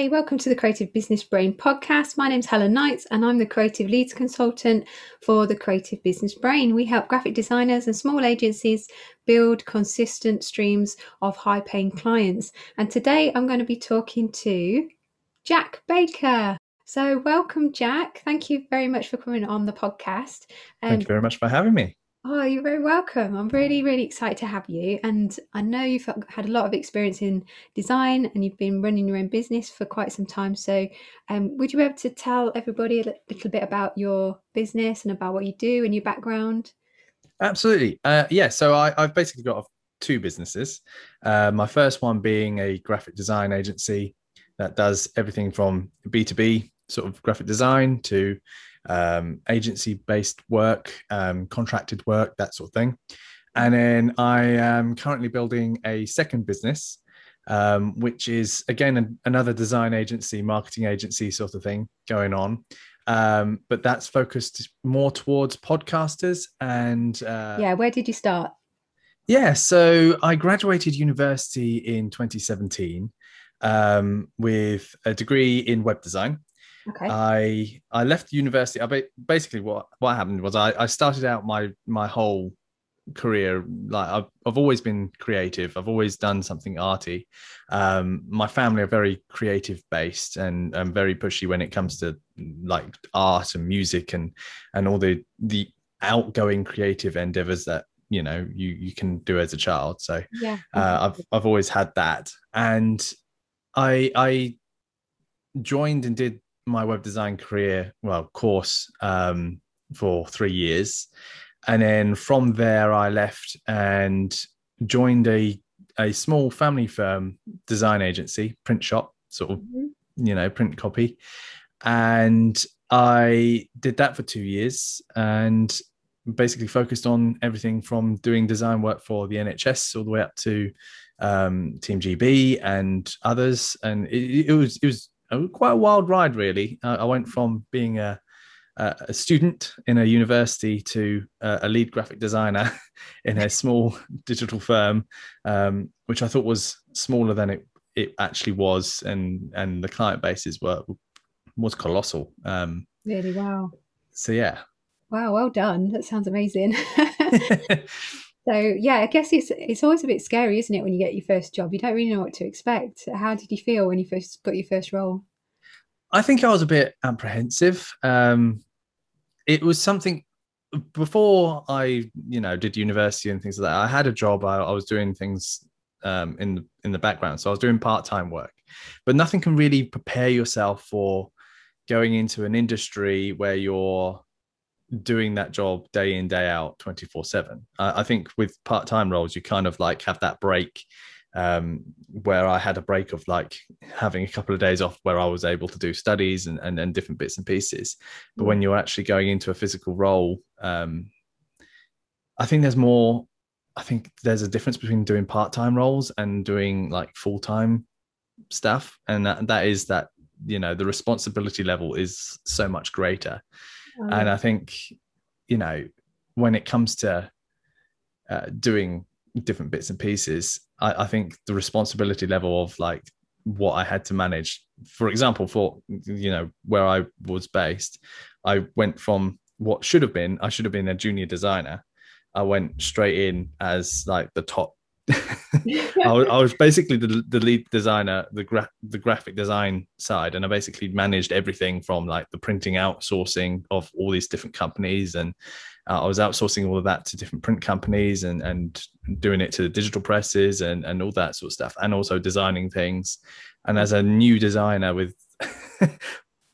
Hey, welcome to the Creative Business Brain podcast. My name's Helen Knights, and I'm the Creative Leads Consultant for the Creative Business Brain. We help graphic designers and small agencies build consistent streams of high paying clients. And today I'm going to be talking to Jack Baker. So, welcome, Jack. Thank you very much for coming on the podcast. Um, Thank you very much for having me. Oh, you're very welcome. I'm really, really excited to have you. And I know you've had a lot of experience in design and you've been running your own business for quite some time. So, um, would you be able to tell everybody a little bit about your business and about what you do and your background? Absolutely. Uh, yeah. So, I, have basically got two businesses. Uh, my first one being a graphic design agency that does everything from B2B sort of graphic design to um, agency based work, um, contracted work, that sort of thing. And then I am currently building a second business, um, which is again an, another design agency, marketing agency sort of thing going on. Um, but that's focused more towards podcasters and uh, yeah. Where did you start? Yeah, so I graduated university in 2017 um, with a degree in web design. Okay. I I left university. I basically what what happened was I, I started out my my whole career like I've, I've always been creative i've always done something arty um, my family are very creative based and, and very pushy when it comes to like art and music and and all the the outgoing creative endeavors that you know you you can do as a child so yeah uh, i've i've always had that and i i joined and did my web design career, well, course um, for three years. And then from there, I left and joined a, a small family firm design agency, print shop, sort of, mm-hmm. you know, print copy. And I did that for two years and basically focused on everything from doing design work for the NHS all the way up to um, Team GB and others. And it, it was it was quite a wild ride, really. Uh, I went from being a, a student in a university to a lead graphic designer in a small digital firm, um, which I thought was smaller than it it actually was, and and the client bases were was colossal. Um, really, wow. So yeah. Wow, well done. That sounds amazing. So yeah, I guess it's it's always a bit scary, isn't it, when you get your first job? You don't really know what to expect. How did you feel when you first got your first role? I think I was a bit apprehensive. Um, it was something before I, you know, did university and things like that. I had a job. I, I was doing things um, in the, in the background, so I was doing part time work. But nothing can really prepare yourself for going into an industry where you're doing that job day in day out 24 7 i think with part-time roles you kind of like have that break um, where i had a break of like having a couple of days off where i was able to do studies and, and, and different bits and pieces. But when mm. you're actually going into a physical role um, i think there's more i think there's a difference between doing part-time roles and doing like full-time stuff. And that, that is that you know the responsibility level is so much greater and I think, you know, when it comes to uh, doing different bits and pieces, I, I think the responsibility level of like what I had to manage, for example, for, you know, where I was based, I went from what should have been, I should have been a junior designer. I went straight in as like the top I, was, I, was, basically the, the lead designer, the gra- the graphic design side, and I basically managed everything from like the printing outsourcing of all these different companies, and uh, I was outsourcing all of that to different print companies and and doing it to the digital presses and and all that sort of stuff, and also designing things. And as a new designer with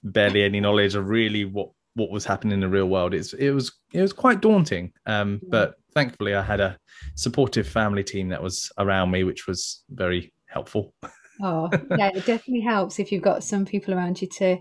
barely any knowledge of really what what was happening in the real world, it's it was it was quite daunting. Um, but thankfully I had a supportive family team that was around me, which was very helpful. Oh, yeah, it definitely helps if you've got some people around you to,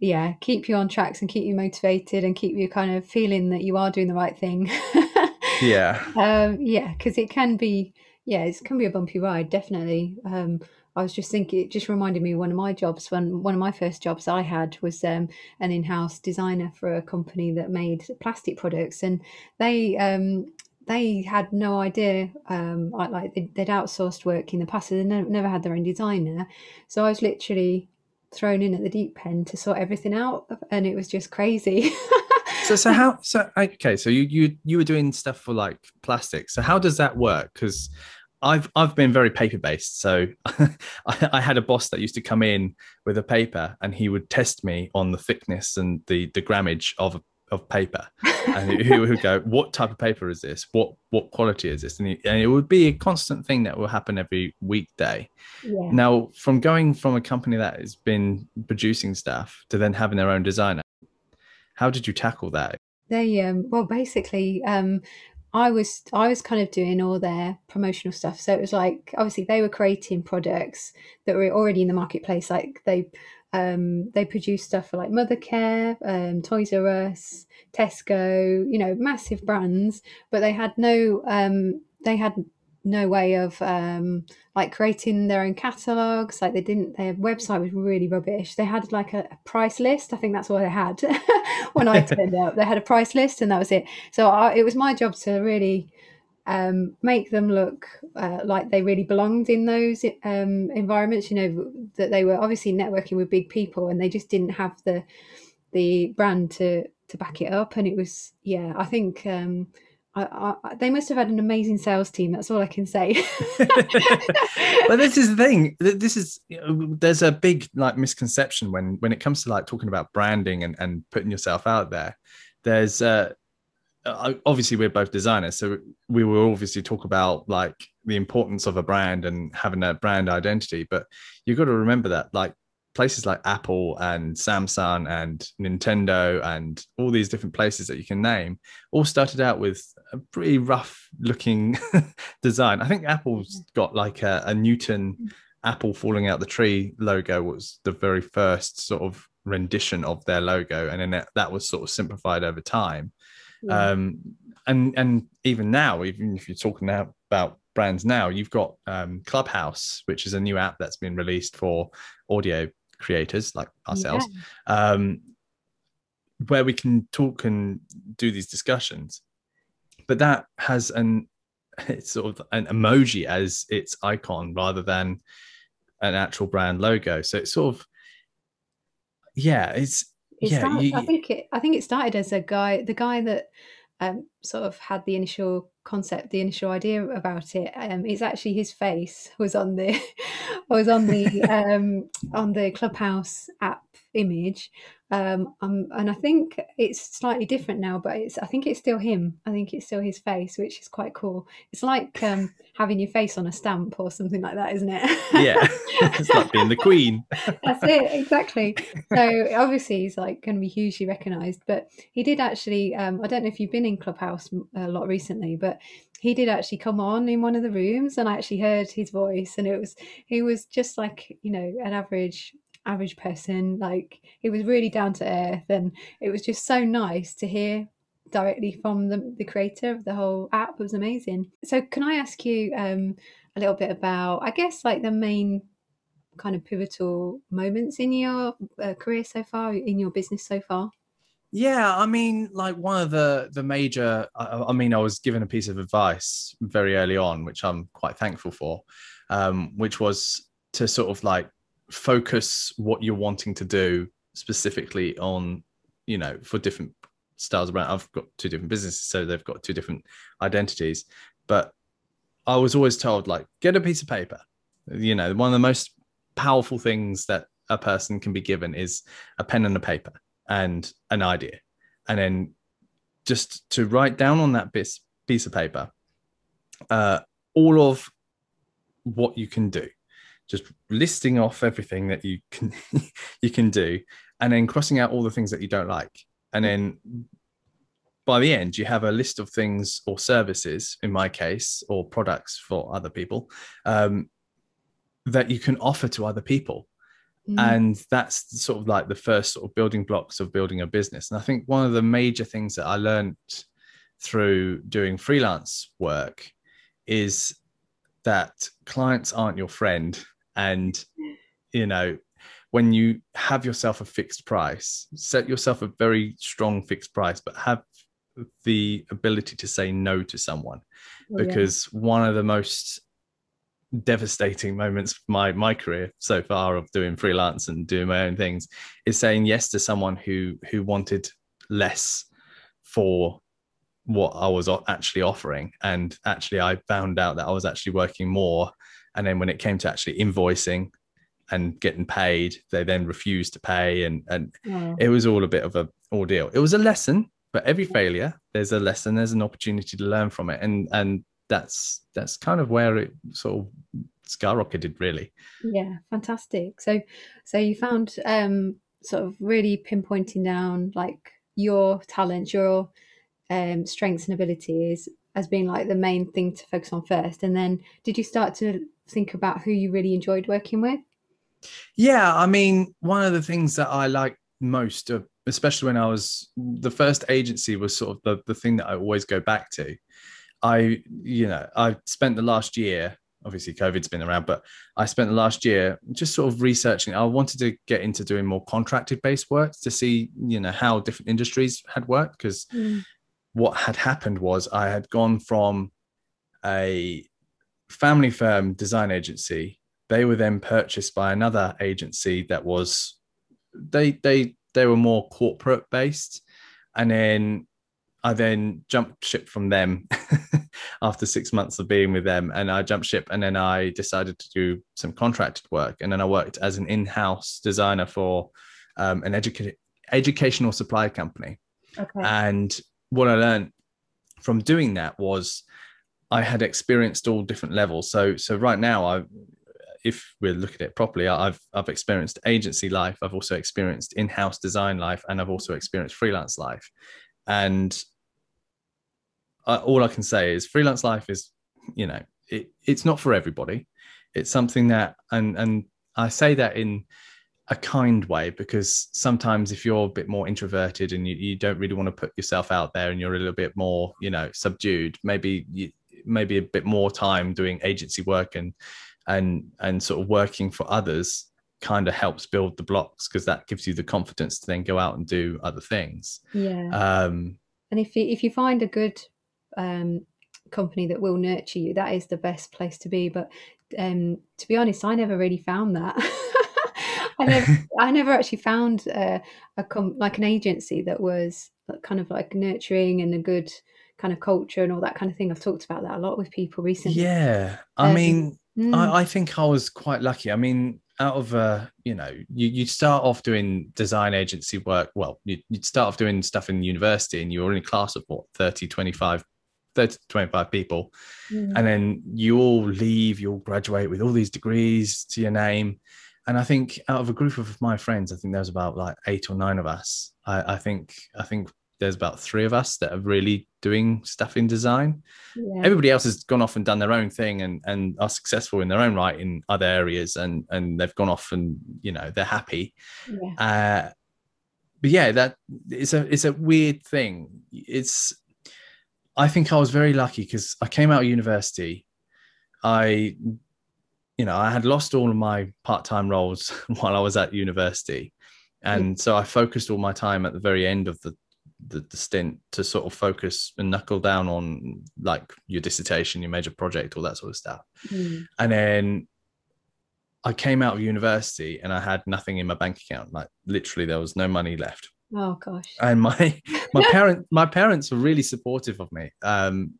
yeah, keep you on tracks and keep you motivated and keep you kind of feeling that you are doing the right thing. yeah. Um, yeah, because it can be, yeah, it can be a bumpy ride, definitely. Um, I was just thinking, it just reminded me of one of my jobs. When one of my first jobs I had was um, an in-house designer for a company that made plastic products, and they um, they had no idea. Um, like they'd, outsourced work in the past, so they never, never had their own designer. So I was literally thrown in at the deep end to sort everything out, and it was just crazy. so so how so okay so you you you were doing stuff for like plastic so how does that work because I've I've been very paper based. So I, I, had a boss that used to come in with a paper and he would test me on the thickness and the the grammage of of paper. And he, would go, "What type of paper is this? What what quality is this?" And, he, and it would be a constant thing that will happen every weekday. Yeah. Now, from going from a company that has been producing stuff to then having their own designer, how did you tackle that? They um well basically um I was I was kind of doing all their promotional stuff. So it was like obviously they were creating products that were already in the marketplace. Like they um, they produced stuff for like Mothercare, um, Toys R Us, Tesco, you know, massive brands. But they had no um, they had no way of um, like creating their own catalogs. Like they didn't. Their website was really rubbish. They had like a, a price list. I think that's all they had when I turned up. They had a price list, and that was it. So I, it was my job to really um, make them look uh, like they really belonged in those um, environments. You know that they were obviously networking with big people, and they just didn't have the the brand to to back it up. And it was yeah, I think. I, I, they must have had an amazing sales team. That's all I can say. but this is the thing. This is you know, there's a big like misconception when when it comes to like talking about branding and and putting yourself out there. There's uh, obviously we're both designers, so we will obviously talk about like the importance of a brand and having a brand identity. But you've got to remember that like places like Apple and Samsung and Nintendo and all these different places that you can name all started out with a pretty rough looking design. I think Apple's got like a, a, Newton apple falling out the tree logo was the very first sort of rendition of their logo. And then that, that was sort of simplified over time. Yeah. Um, and, and even now, even if you're talking now about brands now, you've got um, Clubhouse, which is a new app that's been released for audio creators like ourselves, yeah. um, where we can talk and do these discussions. But that has an it's sort of an emoji as its icon rather than an actual brand logo. So it's sort of yeah, it's it yeah. Started, you, I think it I think it started as a guy, the guy that um, sort of had the initial concept, the initial idea about it. Um, it's actually his face was on the was on the um, on the Clubhouse app image, um, um, and I think it's slightly different now, but it's I think it's still him. I think it's still his face, which is quite cool. It's like um, having your face on a stamp or something like that, isn't it? yeah, it's like being the queen. That's it, exactly. So obviously he's like going to be hugely recognised, but he did actually. Um, I don't know if you've been in Clubhouse a lot recently, but he did actually come on in one of the rooms and I actually heard his voice and it was he was just like you know an average average person like it was really down to earth and it was just so nice to hear directly from the, the creator of the whole app it was amazing so can i ask you um, a little bit about i guess like the main kind of pivotal moments in your uh, career so far in your business so far yeah, I mean, like one of the the major. I, I, mean, I was given a piece of advice very early on, which I'm quite thankful for, um, which was to sort of like focus what you're wanting to do specifically on, you know, for different styles brand. I've got two different businesses, so they've got two different identities. But I was always told, like, get a piece of paper. You know, one of the most powerful things that a person can be given is a pen and a paper and an idea and then just to write down on that piece, piece of paper uh, all of what you can do just listing off everything that you can you can do and then crossing out all the things that you don't like and then by the end you have a list of things or services in my case or products for other people um, that you can offer to other people Mm. And that's sort of like the first sort of building blocks of building a business. And I think one of the major things that I learned through doing freelance work is that clients aren't your friend. And, you know, when you have yourself a fixed price, set yourself a very strong fixed price, but have the ability to say no to someone. Oh, because yeah. one of the most devastating moments of my my career so far of doing freelance and doing my own things is saying yes to someone who who wanted less for what I was actually offering and actually I found out that I was actually working more and then when it came to actually invoicing and getting paid they then refused to pay. And and yeah. it was all a bit of a ordeal. It was a lesson but every failure there's a lesson there's an opportunity to learn from it. And and that's that's kind of where it sort of skyrocketed really. Yeah fantastic. So so you found um sort of really pinpointing down like your talents your um strengths and abilities as being like the main thing to focus on first. And then did you start to think about who you really enjoyed working with yeah, I mean, one of the things that I like most, especially when I was the first agency, was sort of the, the thing that I always go back to. I, you know, I spent the last year, obviously COVID's been around, but I spent the last year just sort of researching. I wanted to get into doing more contracted based work to see, you know, how different industries had worked. Because mm. what had happened was I had gone from a family firm design agency they were then purchased by another agency that was they they they were more corporate based and then I then jumped ship from them after six months of being with them. And I jumped ship and then I decided to do some contracted work. And then I worked as an in house designer for um, an educa- educational supply company. Okay. And what I learned from doing that was I had experienced all different levels. So, so right now I, if we're looking at it properly, I've I've experienced agency life, I've also experienced in-house design life, and I've also experienced freelance life. And I, all I can say is freelance life is, you know, it, it's not for everybody. It's something that, and and I say that in a kind way because sometimes if you're a bit more introverted and you, you don't really want to put yourself out there and you're a little bit more, you know, subdued, maybe you, maybe a bit more time doing agency work and and and sort of working for others kind of helps build the blocks because that gives you the confidence to then go out and do other things. Yeah. Um and if you if you find a good um company that will nurture you that is the best place to be. But um to be honest i never really found that. I never, I never actually found uh, a com- like an agency that was kind of like nurturing and a good kind of culture and all that kind of thing. I've talked about that a lot with people recently. Yeah, I um, mean, Mm. I, I, think I was quite lucky. I mean, out of uh, you know, you you start off doing design agency work. Well, you, would start off doing stuff in university, and you were in a class of what 30, 25, 30 25 people, mm. and then you all leave. You all graduate with all these degrees to your name. And I think out of a group of my friends, I think there was about like eight or nine of us. I, I think I think there's about three of us that are really doing stuff in design. Yeah. Everybody else has gone off and done their own thing and and are successful in their own right in other areas and and they've gone off and you know they're happy. Yeah. Uh, but yeah, that it's a it's a weird thing. It's I think I was very lucky because I came out of university. I you know I had lost all of my part-time roles while I was at university. And so I focused all my time at the very end of the the, the stint to sort of focus and knuckle down on like your dissertation, your major project, all that sort of stuff. Mm. And then I came out of university and I had nothing in my bank account. Like literally, there was no money left. Oh gosh. And my my parent my parents were really supportive of me. Um,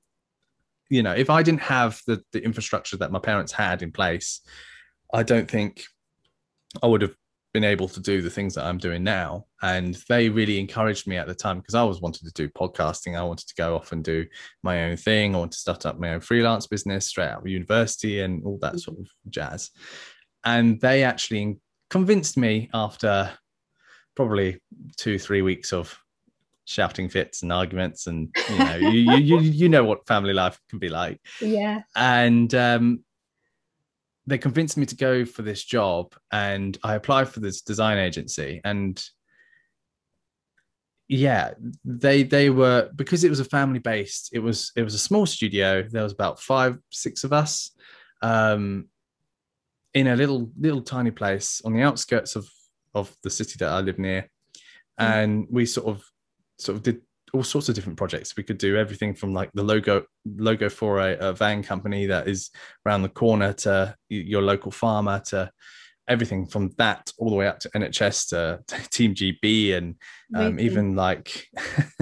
you know, if I didn't have the the infrastructure that my parents had in place, I don't think I would have been able to do the things that I'm doing now. And they really encouraged me at the time because I was wanted to do podcasting. I wanted to go off and do my own thing. I wanted to start up my own freelance business straight out of university and all that sort of jazz. And they actually convinced me after probably two, three weeks of shouting fits and arguments and you know you, you you know what family life can be like yeah and um they convinced me to go for this job and I applied for this design agency. And yeah they they were because it was a family based it was it was a small studio. There was about five six of us um in a little little tiny place on the outskirts of of the city that I live near. Mm. and we sort of sort of did all sorts of different projects. We could do everything from like the logo logo for a, a van company that is around the corner to your local farmer to everything from that all the way up to NHS to, to Team GB and um, even like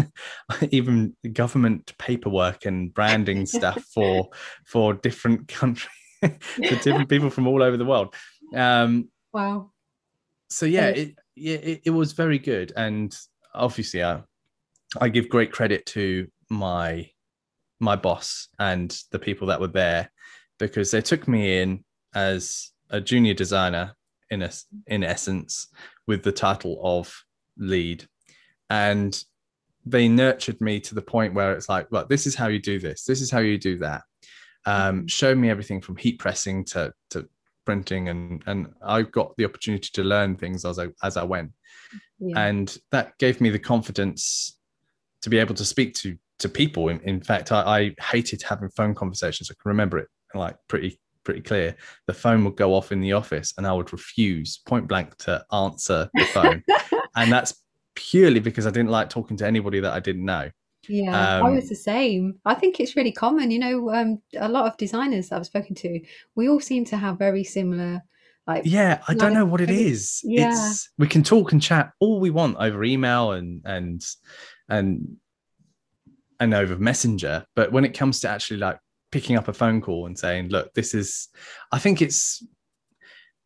even government paperwork and branding stuff for for different countries for different people from all over the world. Um, wow. So yeah, it, it it was very good, and obviously I I give great credit to my my boss and the people that were there because they took me in as a junior designer in a, in essence with the title of lead and they nurtured me to the point where it's like well this is how you do this this is how you do that um, mm-hmm. show me everything from heat pressing to to printing and and I got the opportunity to learn things as I as I went yeah. and that gave me the confidence to be able to speak to to people in, in fact I, I hated having phone conversations I can remember it like pretty pretty clear the phone would go off in the office and I would refuse point blank to answer the phone and that's purely because I didn't like talking to anybody that I didn't know yeah, um, I was the same. I think it's really common. You know, um, a lot of designers I've spoken to, we all seem to have very similar. Like, yeah, I don't know what it is. Yeah. It's we can talk and chat all we want over email and and and and over messenger, but when it comes to actually like picking up a phone call and saying, "Look, this is," I think it's,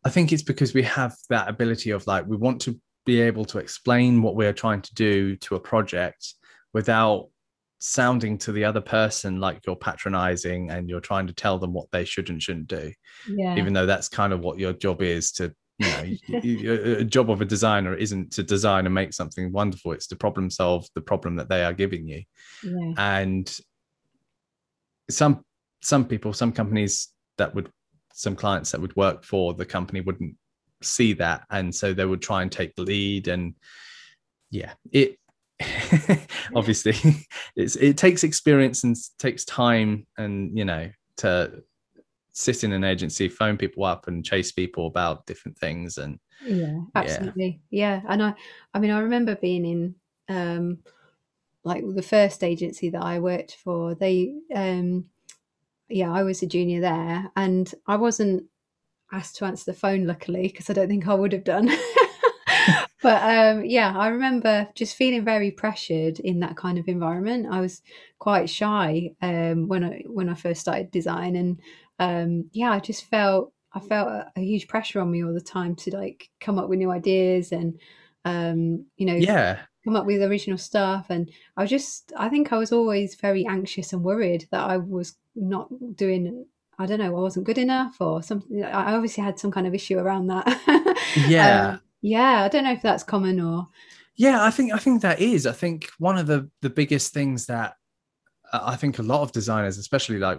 I think it's because we have that ability of like we want to be able to explain what we're trying to do to a project without sounding to the other person like you're patronizing and you're trying to tell them what they should and shouldn't do yeah. even though that's kind of what your job is to you know a job of a designer isn't to design and make something wonderful it's to problem solve the problem that they are giving you yeah. and some some people some companies that would some clients that would work for the company wouldn't see that and so they would try and take the lead and yeah it obviously it's it takes experience and takes time and you know to sit in an agency phone people up and chase people about different things and yeah absolutely yeah, yeah. and i i mean i remember being in um like the first agency that i worked for they um yeah i was a junior there and i wasn't asked to answer the phone luckily because i don't think i would have done but um, yeah, I remember just feeling very pressured in that kind of environment. I was quite shy um, when I when I first started design, and um, yeah, I just felt I felt a, a, huge pressure on me all the time to like come up with new ideas and um, you know yeah come up with original stuff. And I was just I think I was always very anxious and worried that I was not doing I don't know, I wasn't good enough or something. I obviously had some kind of issue around that. yeah. um, yeah, I don't know if that's common or. Yeah, I think I think that is. I think one of the the biggest things that I think a lot of designers, especially like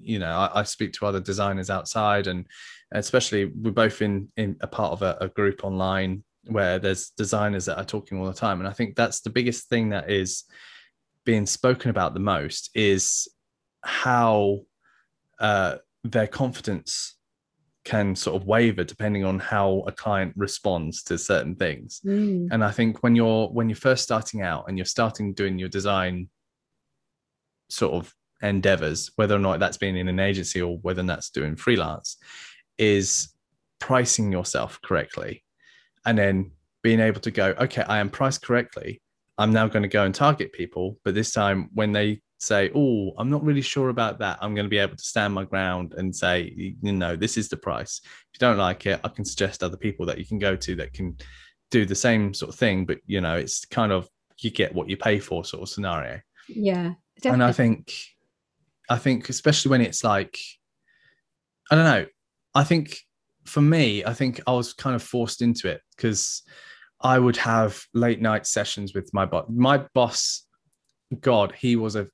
you know, I, I speak to other designers outside, and especially we're both in in a part of a, a group online where there's designers that are talking all the time, and I think that's the biggest thing that is being spoken about the most is how uh, their confidence can sort of waver depending on how a client responds to certain things mm. and i think when you're when you're first starting out and you're starting doing your design sort of endeavors whether or not that's been in an agency or whether that's doing freelance is pricing yourself correctly and then being able to go okay i am priced correctly i'm now going to go and target people but this time when they say, "Oh, I'm not really sure about that," I'm going to be able to stand my ground and say, "You know, this is the price. If you don't like it, I can suggest other people that you can go to that can do the same sort of thing." But you know, it's kind of you get what you pay for sort of scenario. Yeah, definitely. and I think, I think especially when it's like, I don't know, I think for me, I think I was kind of forced into it because I would have late night sessions with my boss. My boss God, he was a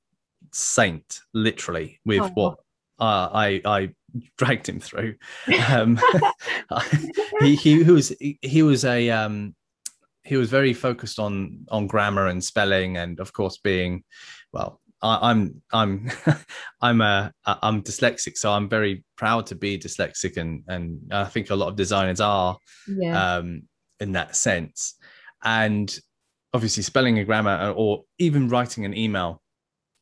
saint, literally, with oh. what uh, I I dragged him through. Um, he, he, he was he was a um, he was very focused on on grammar and spelling, and of course being well. I, I'm I'm I'm a I'm dyslexic, so I'm very proud to be dyslexic, and and I think a lot of designers are yeah. um, in that sense. And obviously spelling a grammar or even writing an email,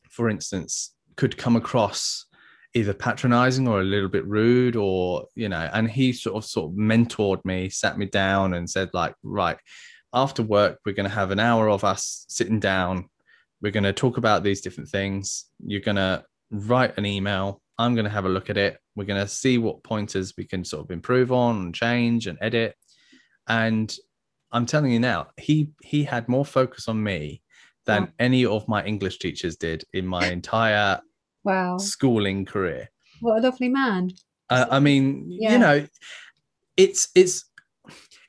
for instance, could come across either patronizing or a little bit rude or you know and he sort of sort of mentored me sat me down and said like right after work we're going to have an hour of us sitting down we're going to talk about these different things you're going to write an email i'm going to have a look at it we're going to see what pointers we can sort of improve on and change and edit and i'm telling you now he he had more focus on me than any of my english teachers did in my entire Wow. schooling career. What a lovely man. Uh, I mean, Yeah. you know, it's it's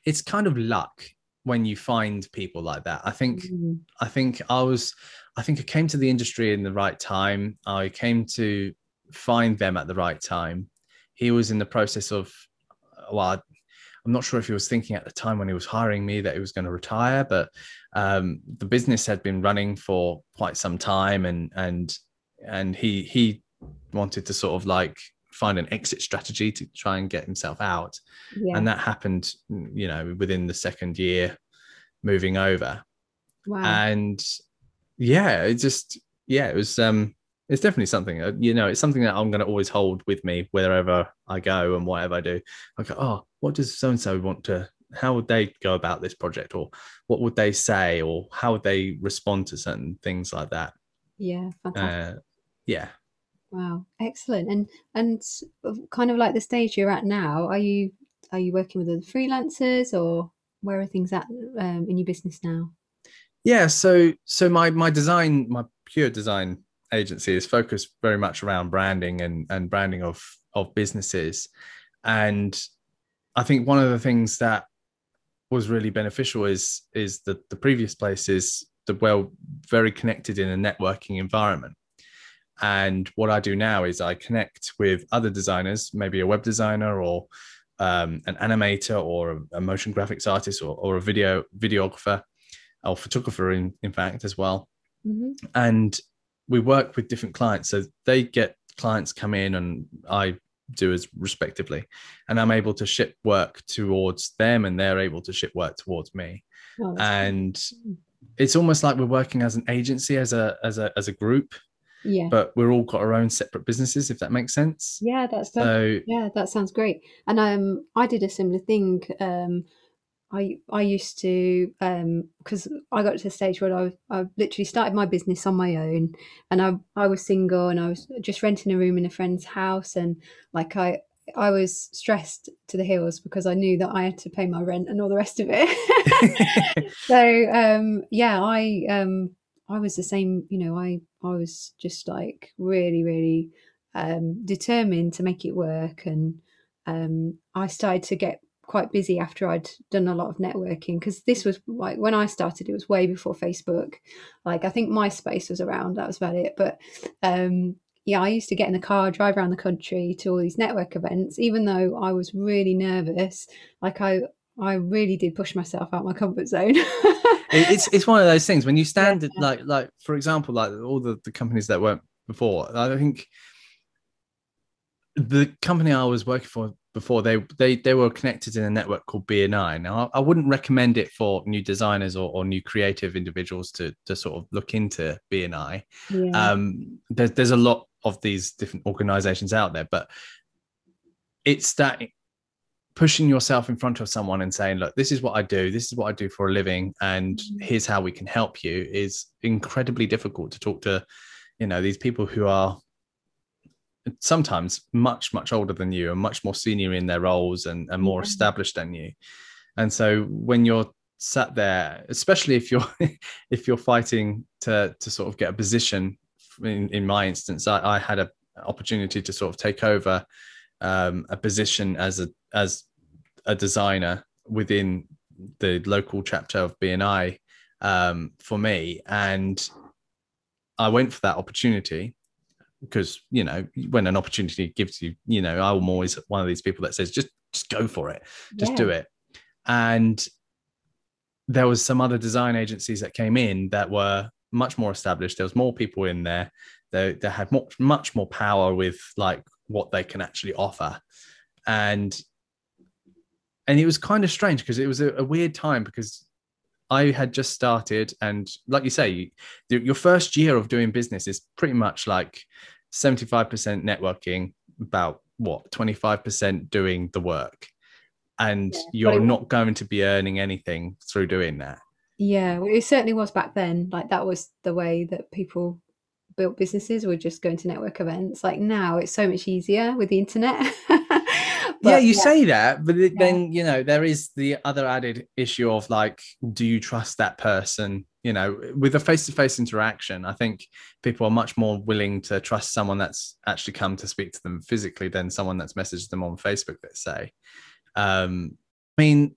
it's kind of luck when you find people like that. I think Mm. I think I was I think I came to the industry in the right time. I came to find them at the right time. He was in the process of well, I'm not sure if he was thinking at the time when he was hiring me that he was going to retire, but um, the business had been running for quite some time, and and and he he wanted to sort of like find an exit strategy to try and get himself out, Yeah. and that happened, you know, within the second year moving over wow. and yeah it just yeah it was um it's definitely something you know it's something that i'm going to always hold with me wherever i go and whatever i do i go oh what does so and so want to how would they go about this project or what would they say or how would they respond to certain things like that yeah. Fantastic. uh yeah Wow, excellent. And and kind of like the stage you're at now, are you are you working with other freelancers or where are things at um, in your business now? Yeah so so my my design my pure design agency is focused very much around branding and and branding of of businesses. And i think one of the things that was really beneficial is is that the previous place is the well very connected in a networking environment. And what i do now is i connect with other designers maybe a web designer or um, an animator or a, motion graphics artist or, or a video videographer or photographer in, in fact as well. Hmm and we work with different clients. So they get clients come in and i do as respectively. And i'm able to ship work towards them and they're able to ship work towards me. Oh, and it's almost like we're working as an agency as a as a as a group yeah, but we're all got our own separate businesses if that makes sense. Yeah, that's so Yeah, that sounds great. And um, I did a similar thing. Um, I I used to um because I got to a stage where I I literally started my business on my own, and I I was single and I was just renting a room in a friend's house, and like I I was stressed to the hills because I knew that I had to pay my rent and all the rest of it. so um yeah, I um I was the same. You know, I I was just like really really um determined to make it work and um I started to get quite busy after I'd done a lot of networking because this was like when I started it was way before Facebook. Like I think MySpace was around that was about it. But um yeah I used to get in the car drive around the country to all these network events even though I was really nervous. Like I I really did push myself out my comfort zone. It's it's one of those things when you stand Yeah. like like for example like all the, the companies that weren't before i think the company i was working for before they they they were connected in a network called bni now i, I wouldn't recommend it for new designers or, or new creative individuals to to sort of look into bni yeah. Um there's there's a lot of these different organizations out there but it's that pushing yourself in front of someone and saying look this is what i do. This is what i do for a living and Mhm. here's how we can help you is incredibly difficult to talk to you know these people who are sometimes much much older than you and much more senior in their roles and, and more Yeah. established than you. And so when you're sat there especially if you're if you're fighting to to sort of get a position in, in my instance I, I had a opportunity to sort of take over um, a position as a as a designer within the local chapter of BNI um, for me, and I went for that opportunity because you know when an opportunity gives you, you know, I'm always one of these people that says just just go for it, just do it, and there was some other design agencies that came in that were much more established. There was more people in there. They, they had much much more power with like what they can actually offer, and and it was kind of strange because it was a, a weird time because I had just started, and like you say, your first year of doing business is pretty much like 75% networking, about what 25% doing the work, and yeah, you're not going to be earning anything through doing that. Yeah, well, it certainly was back then. Like that was the way that people built businesses were just going to network events. Like now, it's so much easier with the internet. But, yeah, you yeah. say that, but then you know there is the other added issue of like, do you trust that person? You know, with a face-to-face interaction, I think people are much more willing to trust someone that's actually come to speak to them physically than someone that's messaged them on Facebook. Let's say. Um, I mean,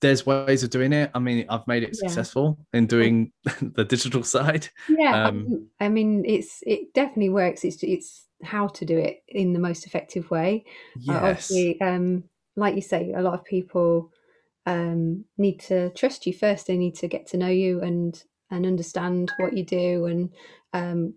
there's ways of doing it. I mean, I've made it successful yeah. in doing the digital side. Yeah, um, I mean, it's it definitely works. It's it's how to do it in the most effective way. Uh, yes. Uh, obviously, um, like you say, a lot of people um, need to trust you first. They need to get to know you and and understand what you do. And um,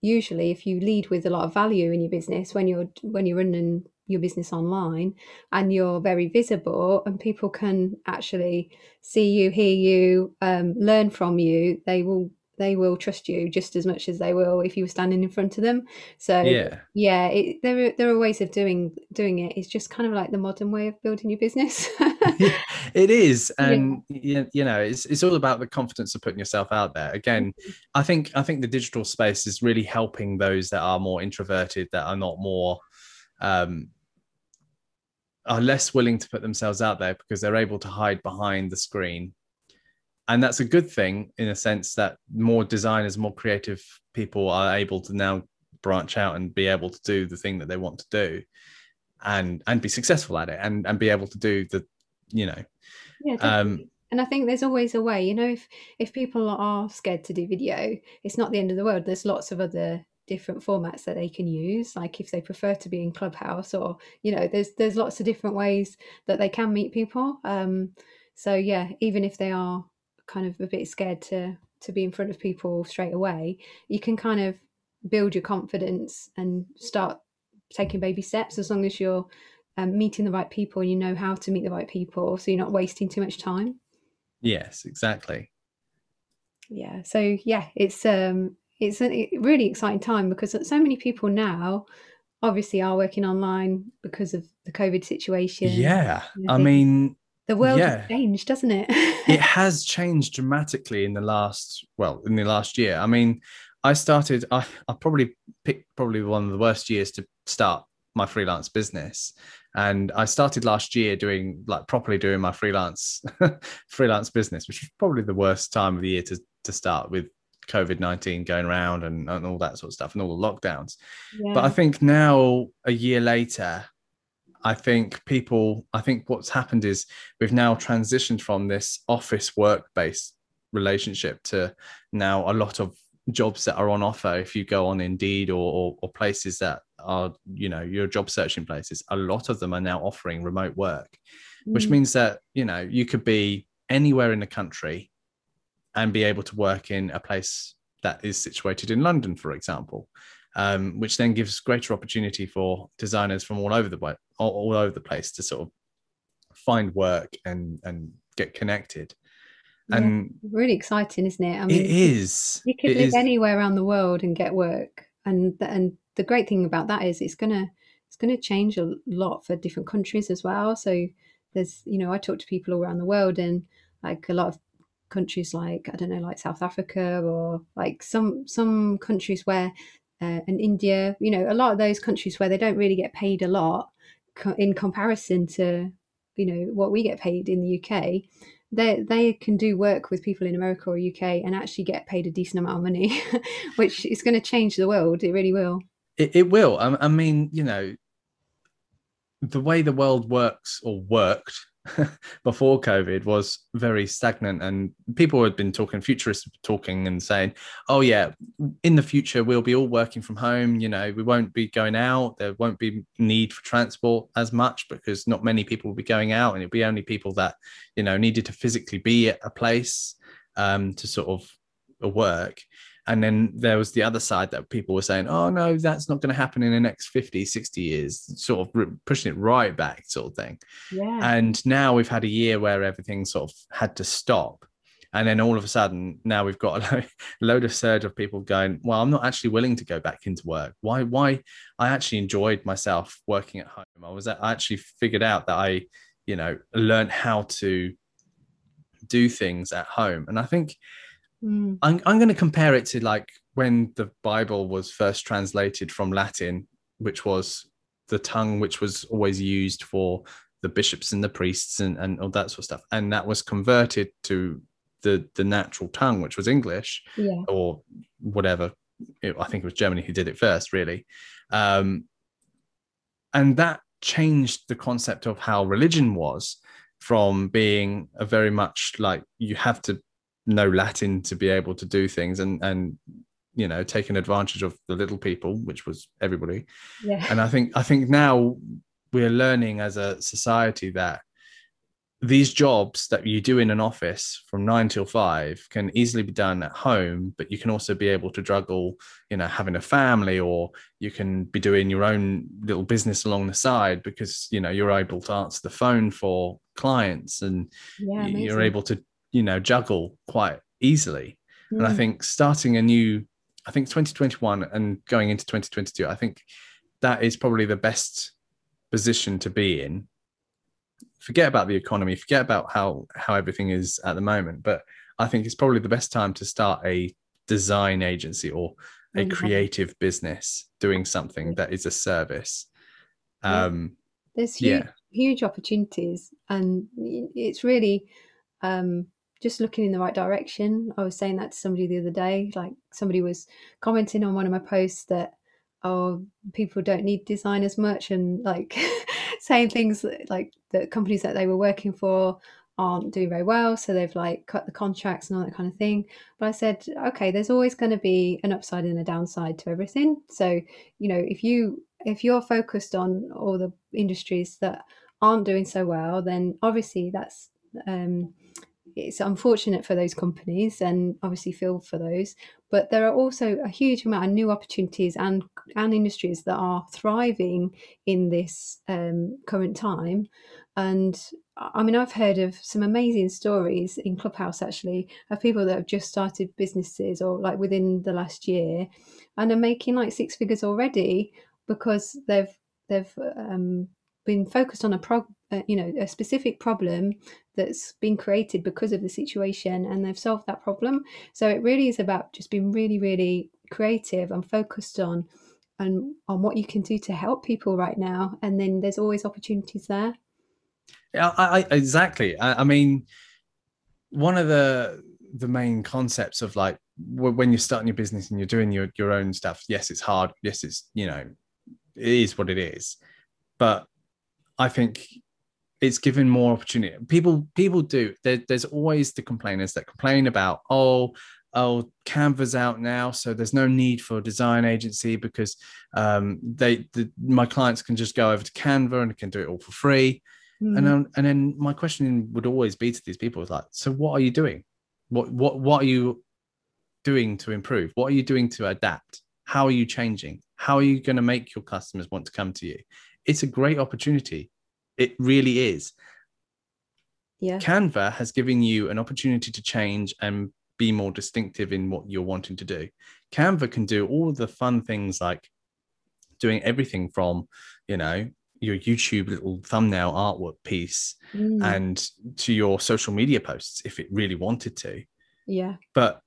usually, if you lead with a lot of value in your business when you're when you're running your business online and you're very visible and people can actually see you hear you um, learn from you they will they will trust you just as much as they will if you were standing in front of them. So yeah, yeah, it, there are there are ways of doing doing it. It's just kind of like the modern way of building your business. it is, and yeah. you know, it's it's all about the confidence of putting yourself out there. Again, mm-hmm. I think I think the digital space is really helping those that are more introverted, that are not more. Um, are less willing to put themselves out there because they're able to hide behind the screen and that's a good thing in a sense that more designers more creative people are able to now branch out and be able to do the thing that they want to do and and be successful at it and and be able to do the you know yeah um and i think there's always a way you know if if people are scared to do video it's not the end of the world. There's lots of other different formats that they can use. Like if they prefer to be in clubhouse or you know there's there's lots of different ways that they can meet people. Um so yeah even if they are kind of a bit scared to to be in front of people straight away, you can kind of build your confidence and start taking baby steps as long as you're um, meeting the right people and you know how to meet the right people so you're not wasting too much time. Yes exactly. Yeah so yeah it's um it's a really exciting time because so many people now obviously are working online because of the covid situation. Yeah i mean the world yeah. has changed, doesn't it? it has changed dramatically in the last, well, in the last year. I mean, I started, I, I probably picked probably one of the worst years to start my freelance business. And I started last year doing like properly doing my freelance freelance business, which was probably the worst time of the year to, to start with COVID 19 going around and, and all that sort of stuff and all the lockdowns. Yeah. But I think now, a year later, I think people, I think what's happened is we've now transitioned from this office work based relationship to now a lot of jobs that are on offer. If you go on Indeed or, or, or places that are, you know, your job searching places, a lot of them are now offering remote work, mm. which means that, you know, you could be anywhere in the country and be able to work in a place that is situated in London, for example um, which then gives greater opportunity for designers from all over the all, all over the place to sort of find work and and get connected. And yeah, really exciting, isn't it? I mean, it is. You could it live is. anywhere around the world and get work, and and the great thing about that is it's gonna it's gonna change a lot for different countries as well. So there's you know I talk to people all around the world, and like a lot of countries like I don't know like South Africa or like some some countries where uh, and India, you know, a lot of those countries where they don't really get paid a lot co- in comparison to, you know, what we get paid in the UK, they they can do work with people in America or UK and actually get paid a decent amount of money, which is going to change the world. It really will. It, it will. I, I mean, you know, the way the world works or worked before COVID was very stagnant, and people had been talking, futurists talking and saying, "Oh yeah, in the future we'll be all working from home. You know, we won't be going out. There won't be need for transport as much because not many people will be going out, and it'll be only people that you know needed to physically be at a place um, to sort of work." And then there was the other side that people were saying oh no that's not going to happen in the next 50 60 years sort of pushing it right back sort of thing. Yeah. and now we've had a year where everything sort of had to stop. And then all of a sudden now we've got a load of surge of people going well i'm not actually willing to go back into work. Why why? I actually enjoyed myself working at home. I was i actually figured out that i you know learned how to do things at home. And i think mm. i'm, I'm going to compare it to like when the bible was first translated from latin which was the tongue which was always used for the bishops and the priests and, and all that sort of stuff and that was converted to the the natural tongue which was english yeah. or whatever it, i think it was germany who did it first really um, and that changed the concept of how religion was from being a very much like you have to know latin to be able to do things and and you know taking advantage of the little people which was everybody. Yeah. And i think i think now we're learning as a society that these jobs that you do in an office from nine till five can easily be done at home, but you can also be able to juggle, you know, having a family, or you can be doing your own little business along the side because you know you're able to answer the phone for clients and yeah, you're able to, you know, juggle quite easily. Mm. And I hmm. think starting a new, I think 2021 and going into 2022, I think that is probably the best position to be in forget about the economy forget about how how everything is at the moment but i think it's probably the best time to start a design agency or a mm-hmm. creative business doing something that is a service um there's huge yeah. huge opportunities and it's really um just looking in the right direction. I was saying that to somebody the other day like somebody was commenting on one of my posts that oh people don't need design as much and like saying things like the companies that they were working for aren't doing very well so they've like cut the contracts and all that kind of thing. But i said okay there's always going to be an upside and a downside to everything. So you know if you if you're focused on all the industries that aren't doing so well then obviously that's um it's unfortunate for those companies and obviously feel for those but there are also a huge amount of new opportunities and and industries that are thriving in this um, current time. And i mean i've heard of some amazing stories in clubhouse actually of people that have just started businesses or like within the last year and are making like six figures already because they've they've um, been focused on a pro, you know, a specific problem that's been created because of the situation, and they've solved that problem. So it really is about just being really, really creative and focused on and on what you can do to help people right now. And then there's always opportunities there. Yeah, I, I, exactly. I, I mean, one of the the main concepts of like when you're starting your business and you're doing your your own stuff. Yes, it's hard. Yes, it's you know, it is what it is. But I think it's given more opportunity. People people do. There, there's always the complainers that complain about oh oh Canva's out now, so there's no need for a design agency because um, they the, my clients can just go over to Canva and can do it all for free. Mm. And then and then my question would always be to these people is like, so what are you doing? What what what are you doing to improve? What are you doing to adapt? How are you changing? How are you going to make your customers want to come to you? it's a great opportunity. It really is. Yeah. Canva has given you an opportunity to change and be more distinctive in what you're wanting to do. Canva can do all the fun things like doing everything from, you know, your YouTube little thumbnail artwork piece mm. and to your social media posts if it really wanted to. Yeah. But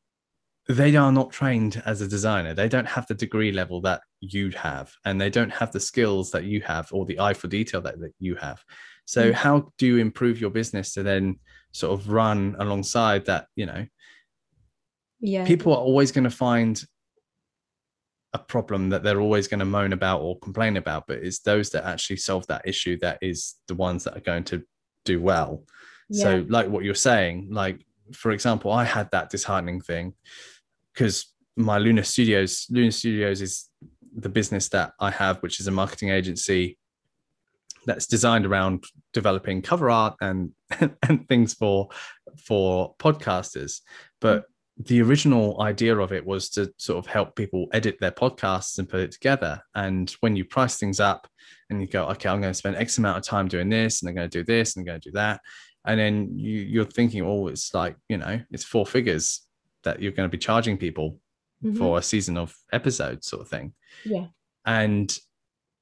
they are not trained as a designer. They don't have the degree level that you have, and they don't have the skills that you have or the eye for detail that, that you have. So, mm. how do you improve your business to then sort of run alongside that? You know, yeah, people are always going to find a problem that they're always going to moan about or complain about, but it's those that actually solve that issue that is the ones that are going to do well. Yeah. So, like what you're saying, like for example, I had that disheartening thing because my Luna Studios, Luna Studios is the business that I have, which is a marketing agency that's designed around developing cover art and and things for for podcasters. But the original idea of it was to sort of help people edit their podcasts and put it together. And when you price things up and you go, okay, I'm going to spend X amount of time doing this, and I'm going to do this, and I'm going to do that, and then you, you're thinking, oh, it's like you know, it's four figures that you're going to be charging people mm-hmm. for a season of episodes, sort of thing. Yeah, and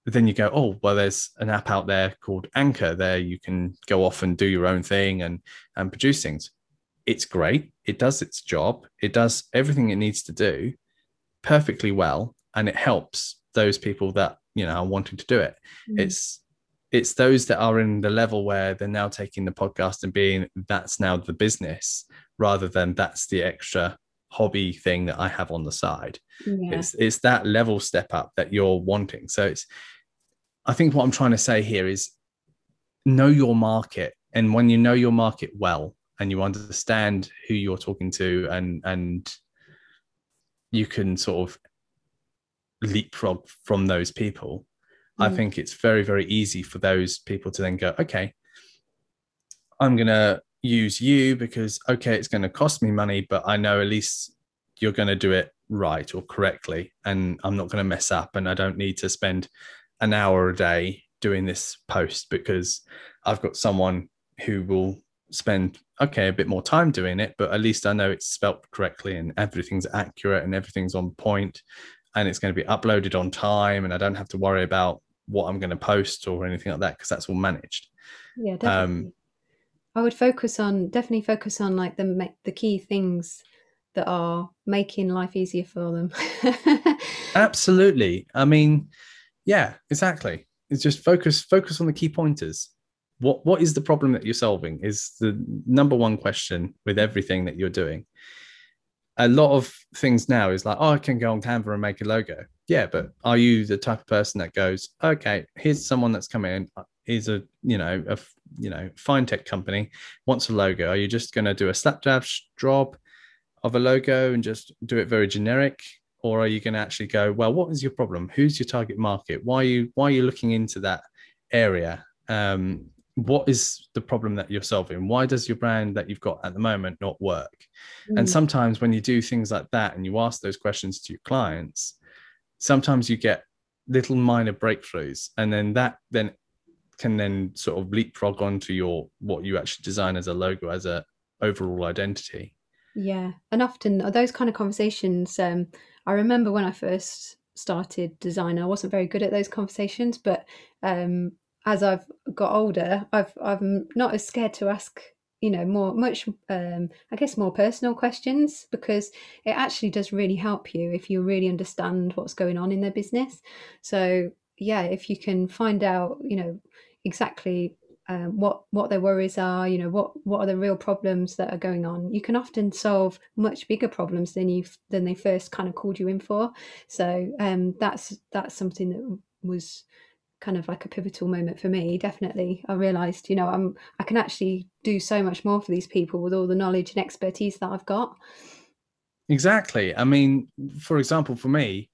then you go, oh, well, there's an app out there called Anchor. There you can go off and do your own thing and and produce things. It's great. It does its job. It does everything it needs to do perfectly well, and it helps those people that you know are wanting to do it. Mm. It's it's those that are in the level where they're now taking the podcast and being that's now the business rather than that's the extra hobby thing that I have on the side. Yeah. It's it's that level step up that you're wanting. So it's I think what I'm trying to say here is know your market. And when you know your market well and you understand who you're talking to and and you can sort of leapfrog from those people, mm. I think it's very, very easy for those people to then go, okay, I'm gonna use you because okay, it's gonna cost me money, but I know at least you're gonna do it right or correctly and I'm not gonna mess up and I don't need to spend an hour a day doing this post because I've got someone who will spend okay a bit more time doing it but at least i know it's spelt correctly and everything's accurate and everything's on point and it's going to be uploaded on time and i don't have to worry about what i'm going to post or anything like that because that's all managed yeah um, definitely. Um, i would focus on definitely focus on like the the key things that are making life easier for them absolutely i mean yeah, exactly. It's just focus focus on the key pointers. What what is the problem that you're solving is the number one question with everything that you're doing. A lot of things now is like, oh, I can go on Canva and make a logo. Yeah, but are you the type of person that goes, okay, here's someone that's come in, is a you know a you know fintech company wants a logo. Are you just going to do a slapdash job of a logo and just do it very generic? or are you going to actually go well what is your problem who's your target market why are you why are you looking into that area um, what is the problem that you're solving why does your brand that you've got at the moment not work mm. and sometimes when you do things like that and you ask those questions to your clients sometimes you get little minor breakthroughs and then that then can then sort of leapfrog onto your what you actually design as a logo as a overall identity. Yeah and often those kind of conversations um, I remember when I first started design, I wasn't very good at those conversations, but um, as I've got older, I've I'm not as scared to ask you know more much um, i guess more personal questions because it actually does really help you if you really understand what's going on in their business. So yeah if you can find out you know exactly um, what what their worries are you know what what are the real problems that are going on. You can often solve much bigger problems than you than they first kind of called you in for. So um, that's that's something that was kind of like a pivotal moment for me definitely. I realized you know i'm i can actually do so much more for these people with all the knowledge and expertise that i've got. Exactly. I mean for example for me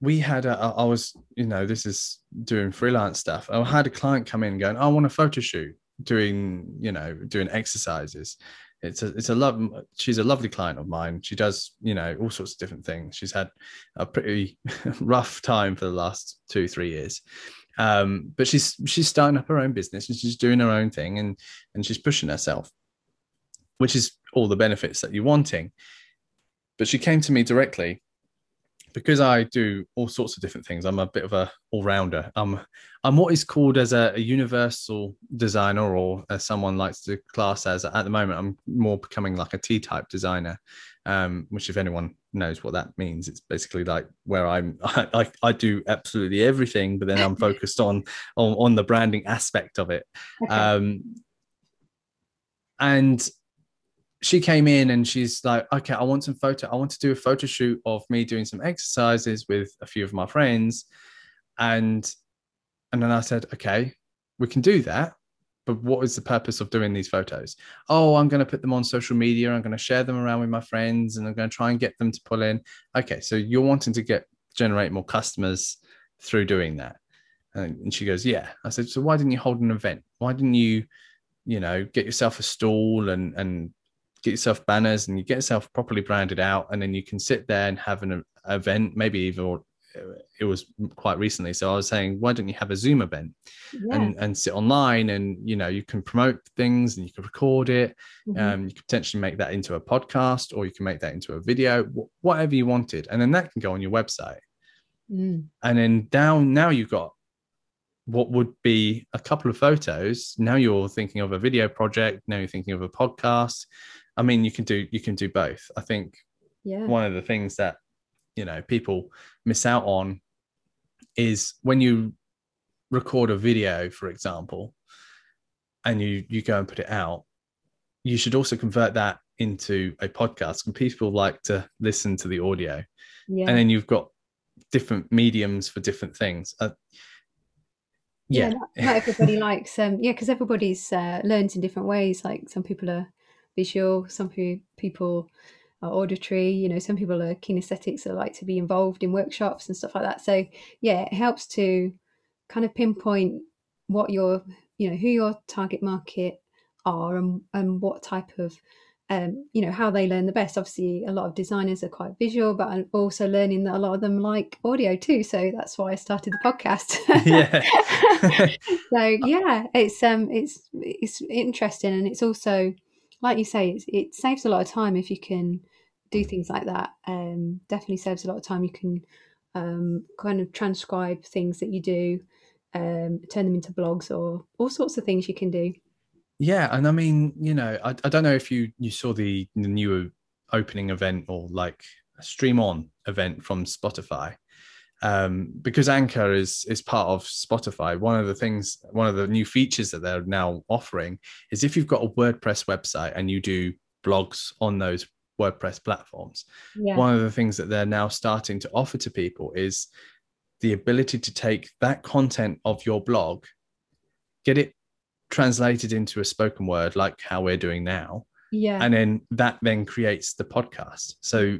we had a, I was, you know, this is doing freelance stuff. I had a client come in going, I want a photo shoot doing, you know, doing exercises. It's a, it's a love. She's a lovely client of mine. She does, you know, all sorts of different things. She's had a pretty rough time for the last two, three years. Um, but she's, she's starting up her own business and she's doing her own thing and, and she's pushing herself, which is all the benefits that you're wanting. But she came to me directly because I do all sorts of different things. I'm a bit of a all rounder. I'm I'm what is called as a, a universal designer, or as someone likes to class as at the moment. I'm more becoming like a T type designer, um, which if anyone knows what that means, it's basically like where I'm I, I, I do absolutely everything, but then I'm focused on on on the branding aspect of it. Okay. Um, and she came in and she's like, okay, I want some photo. I want to do a photo shoot of me doing some exercises with a few of my friends. And and then I said, okay, we can do that. But what is the purpose of doing these photos? Oh, I'm going to put them on social media. I'm going to share them around with my friends and I'm going to try and get them to pull in. Okay, so you're wanting to get generate more customers through doing that. And she goes, yeah. I said, so why didn't you hold an event? Why didn't you, you know, get yourself a stall and and get yourself banners and you get yourself properly branded out and then you can sit there and have an event maybe even it was quite recently. So I was saying, why don't you have a Zoom event Yeah. and and sit online and you know you can promote things and you can record it. Mhm. Um, you could potentially make that into a podcast or you can make that into a video, wh- whatever you wanted, and then that can go on your website. Mm. And then down now you've got what would be a couple of photos. Now you're thinking of a video project. Now you're thinking of a podcast. I mean, you can do you can do both. I think Yeah. one of the things that you know people miss out on is when you record a video for example and you you go and put it out you should also convert that into a podcast and people like to listen to the audio Yeah. and then you've got different mediums for different things uh, yeah, not, not everybody likes um yeah because everybody's uh, learns in different ways like some people are visual some people are auditory you know some people are kinesthetics that like to be involved in workshops and stuff like that. So yeah it helps to kind of pinpoint what your you know who your target market are and, and what type of um, you know how they learn the best. Obviously a lot of designers are quite visual but i'm also learning that a lot of them like audio too so that's why i started the podcast. Yeah. So yeah it's um it's it's interesting and it's also like you say it saves a lot of time if you can do things like that um definitely saves a lot of time you can um kind of transcribe things that you do um turn them into blogs or all sorts of things you can do Yeah, and I mean, you know, I, I don't know if you you saw the, the new opening event or like a stream on event from Spotify. Um, because Anchor is is part of Spotify. One of the things, one of the new features that they're now offering is if you've got a WordPress website and you do blogs on those WordPress platforms, yeah one of the things that they're now starting to offer to people is the ability to take that content of your blog, get it translated into a spoken word like how we're doing now, yeah and then that then creates the podcast. So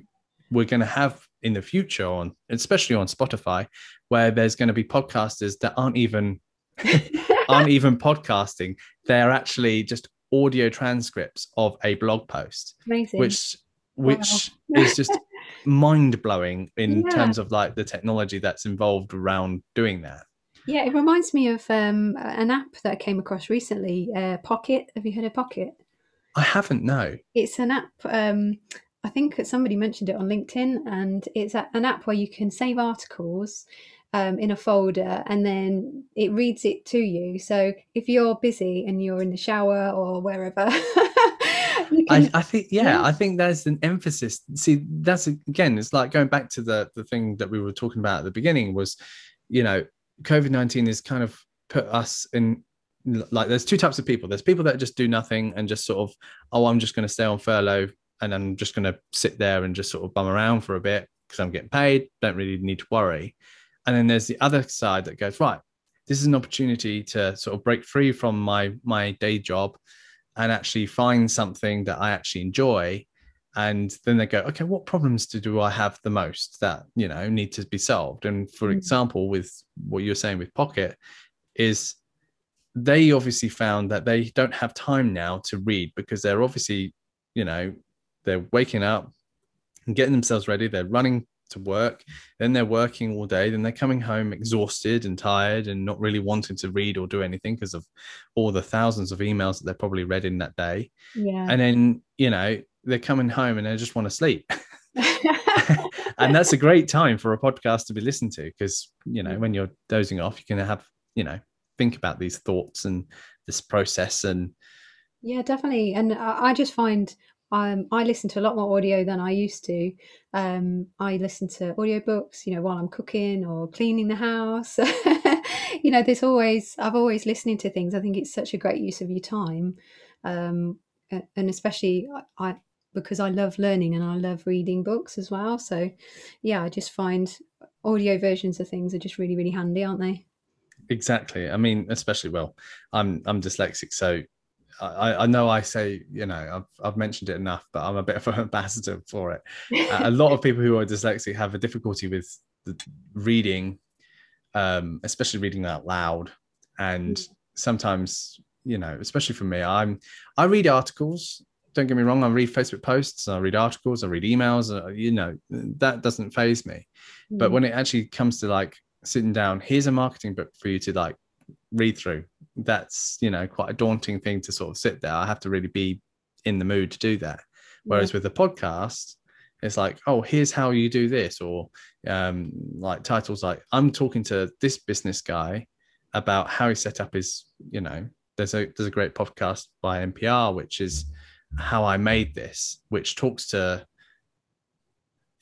we're going to have in the future on, especially on Spotify, where there's going to be podcasters that aren't even aren't even podcasting; they're actually just audio transcripts of a blog post amazing which which is just mind blowing in Yeah. terms of like the technology that's involved around doing that. yeah it reminds me of um an app that i came across recently uh pocket have you heard of pocket I haven't no. It's an app. Um, I think somebody mentioned it on LinkedIn, and it's an app where you can save articles um, in a folder, and then it reads it to you. So if you're busy and you're in the shower or wherever, can. I, I think yeah, Yeah. I think there's an emphasis. See, that's again, it's like going back to the the thing that we were talking about at the beginning was, you know, COVID nineteen has kind of put us in like there's two types of people. There's people that just do nothing and just sort of, oh, I'm just going to stay on furlough and I'm just going to sit there and just sort of bum around for a bit because I'm getting paid. Don't really need to worry. And then there's the other side that goes right. This is an opportunity to sort of break free from my my day job and actually find something that I actually enjoy. And then they go, okay, what problems do, do I have the most that you know need to be solved? And for Mm. example, with what you're saying with Pocket, is they obviously found that they don't have time now to read because they're obviously, you know, they're waking up and getting themselves ready. They're running to work, then they're working all day, then they're coming home exhausted and tired and not really wanting to read or do anything because of all the thousands of emails that they're probably read in that day. yeah. And then, you know, they're coming home and they just want to sleep. and that's a great time for a podcast to be listened to because, you know, when you're dozing off, you can have, you know, think about these thoughts and this process and Yeah, definitely. And I, I just find um, I listen to a lot more audio than I used to. Um, I listen to audiobooks, you know, while I'm cooking or cleaning the house. you know, there's always, I've always listening to things. I think it's such a great use of your time. Um, and especially I, I, because I love learning and I love reading books as well. So yeah, I just find audio versions of things are just really, really handy, aren't they? exactly i mean especially well i'm i'm dyslexic so I, I know I say, you know, I've, I've mentioned it enough, but I'm a bit of an ambassador for it. a lot of people who are dyslexic have a difficulty with the reading, um, especially reading out loud. And sometimes, you know, especially for me, I'm I read articles don't get me wrong. I read Facebook posts, I read articles, I read emails. Uh, you know, that doesn't phase me. Mm. But when it actually comes to like sitting down, here's a marketing book for you to like read through. That's you know quite a daunting thing to sort of sit there. I have to really be in the mood to do that. Whereas yeah. with a podcast, it's like, oh, here's how you do this, or um, like titles like I'm talking to this business guy about how he set up his, you know, there's a there's a great podcast by NPR which is how I made this, which talks to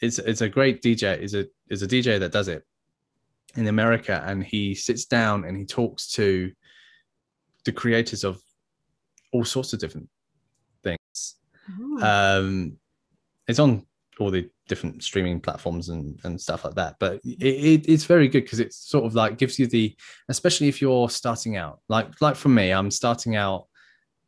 it's it's a great DJ, is a is a DJ that does it in America, and he sits down and he talks to the creators of all sorts of different things. Oh. Um, it's on all the different streaming platforms and, and stuff like that. But it, it, it's very good because it sort of like gives you the, especially if you're starting out, like like for me, I'm starting out.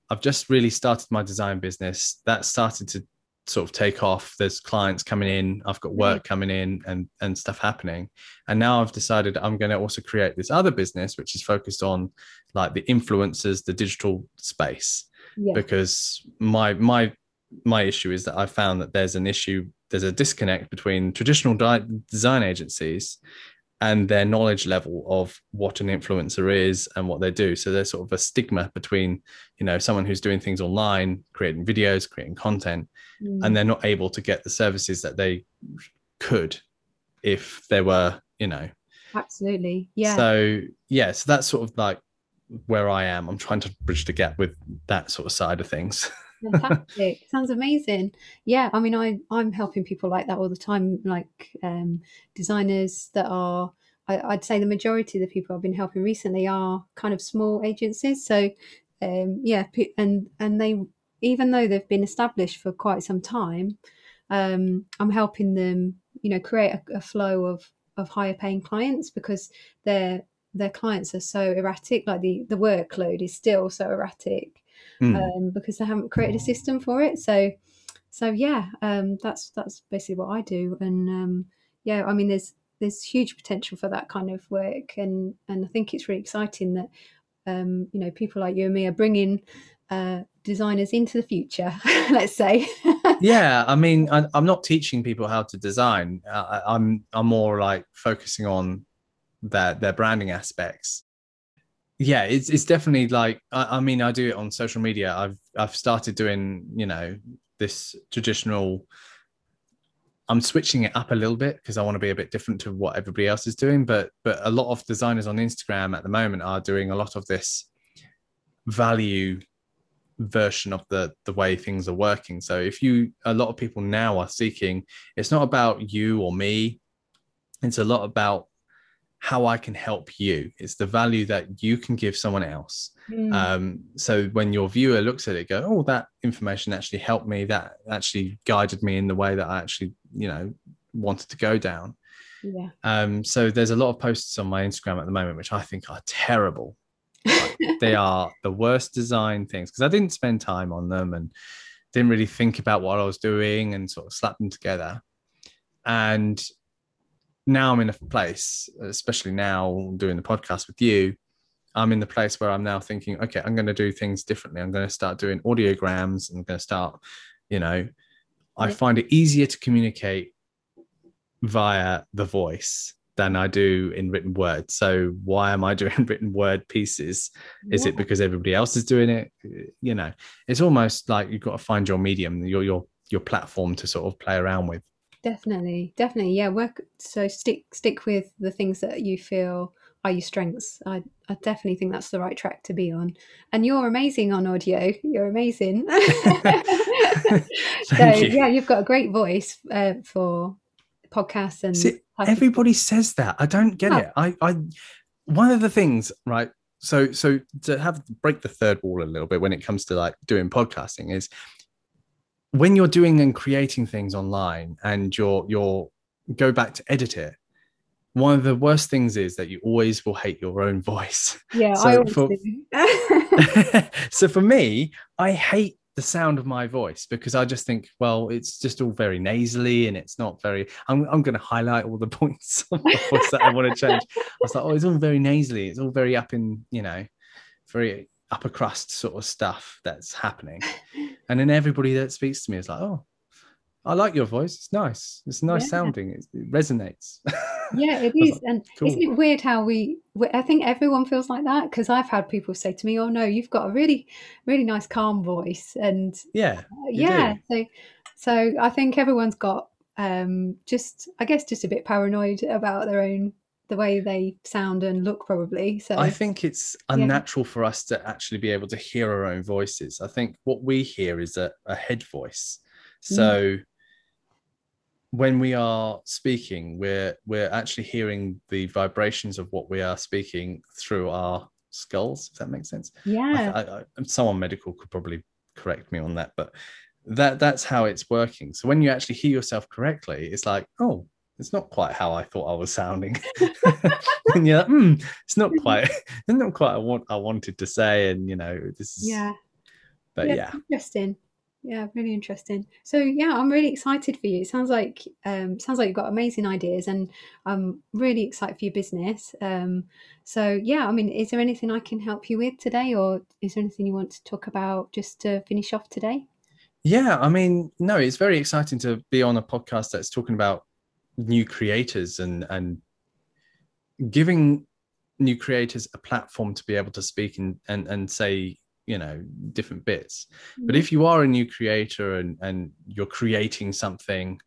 I've just really started my design business. That started to sort of take off. There's clients coming in. I've got work mm-hmm. coming in and and stuff happening. And now I've decided I'm going to also create this other business, which is focused on like the influencers, the digital space. Yeah. Because my my my issue is that I found that there's an issue there's a disconnect between traditional di- design agencies and their knowledge level of what an influencer is and what they do. So there's sort of a stigma between, you know, someone who's doing things online, creating videos, creating content, mm. and they're not able to get the services that they could if they were, you know. Absolutely. Yeah. So yeah, so that's sort of like where I am. I'm trying to bridge the gap with that sort of side of things. Fantastic. Sounds amazing. Yeah, I mean I I'm helping people like that all the time, like um, designers that are I, would say the majority of the people I've been helping recently are kind of small agencies. So um, yeah, and and they even though they've been established for quite some time, um, I'm helping them, you know, create a, a flow of of higher paying clients because their their clients are so erratic. Like the the workload is still so erratic mm. um, because they haven't created a system for it. So, so yeah, um, that's that's basically what I do. And um, yeah, I mean, there's there's huge potential for that kind of work, and and I think it's really exciting that um, you know people like you and me are bringing uh, designers into the future. let's say. yeah, I mean, I, am not teaching people how to design. I, I'm I'm more like focusing on their their branding aspects yeah it's, it's definitely like I, I, mean i do it on social media. I've i've started doing you know this traditional i'm switching it up a little bit because i want to be a bit different to what everybody else is doing but but a lot of designers on instagram at the moment are doing a lot of this value version of the the way things are working. So if you a lot of people now are seeking it's not about you or me. It's a lot about how I can help you. It's the value that you can give someone else. Mm. Um, so when your viewer looks at it, go, oh, that information actually helped me. That actually guided me in the way that I actually, you know, wanted to go down. Yeah. Um, so there's a lot of posts on my Instagram at the moment, which I think are terrible. they are the worst design things because I didn't spend time on them and didn't really think about what I was doing and sort of slap them together. And now I'm in a place, especially now doing the podcast with you, I'm in the place where I'm now thinking, okay, I'm going to do things differently. I'm going to start doing audiograms. I'm going to start, you know, I find it easier to communicate via the voice than I do in written word. So why am I doing written word pieces? Is yeah. it because everybody else is doing it? You know, it's almost like you've got to find your medium, your your your platform to sort of play around with. Definitely, definitely. Yeah, work so stick stick with the things that you feel are your strengths. I, I definitely think that's the right track to be on. And you're amazing on audio. You're amazing. so you. yeah, you've got a great voice uh, for podcasts and See, everybody says that. I don't get oh. it. I, I one of the things, right? So so to have break the third wall a little bit when it comes to like doing podcasting is when you're doing and creating things online and you're you're go back to edit it one of the worst things is that you always will hate your own voice. Yeah so I always for, do. so for me i hate the sound of my voice because i just think well it's just all very nasally and it's not very i'm, I'm going to highlight all the points of my voice that i want to change. I was like oh it's all very nasally. It's all very up in you know very upper crust sort of stuff that's happening. and then everybody that speaks to me is like, oh, I like your voice. It's nice. It's nice yeah. sounding. It, it resonates. Yeah, it is. Like, and cool. isn't it weird how we, I think everyone feels like that because I've had people say to me, oh no, you've got a really, really nice, calm voice. And yeah, yeah. Do. So, so I think everyone's got um, just, I guess, just a bit paranoid about their own the way they sound and look probably so i think it's unnatural yeah. for us to actually be able to hear our own voices. I think what we hear is a, a head voice. So mm. when we are speaking we're we're actually hearing the vibrations of what we are speaking through our skulls if that makes sense. Yeah. I, I, I, someone medical could probably correct me on that but that that's how it's working. So when you actually hear yourself correctly it's like oh it's not quite how I thought I was sounding. and you're like, hmm, it's not quite, it's not quite what I wanted to say. And you know, this is yeah. But yeah, yeah. interesting. Yeah, really interesting. So yeah, I'm really excited for you. It sounds like um, sounds like you've got amazing ideas, and I'm really excited for your business. Um, so yeah, I mean, is there anything I can help you with today, or is there anything you want to talk about just to finish off today? Yeah, I mean, no, it's very exciting to be on a podcast that's talking about new creators and and giving new creators a platform to be able to speak and and, and say you know different bits. Mm-hmm. but if you are a new creator and and you're creating something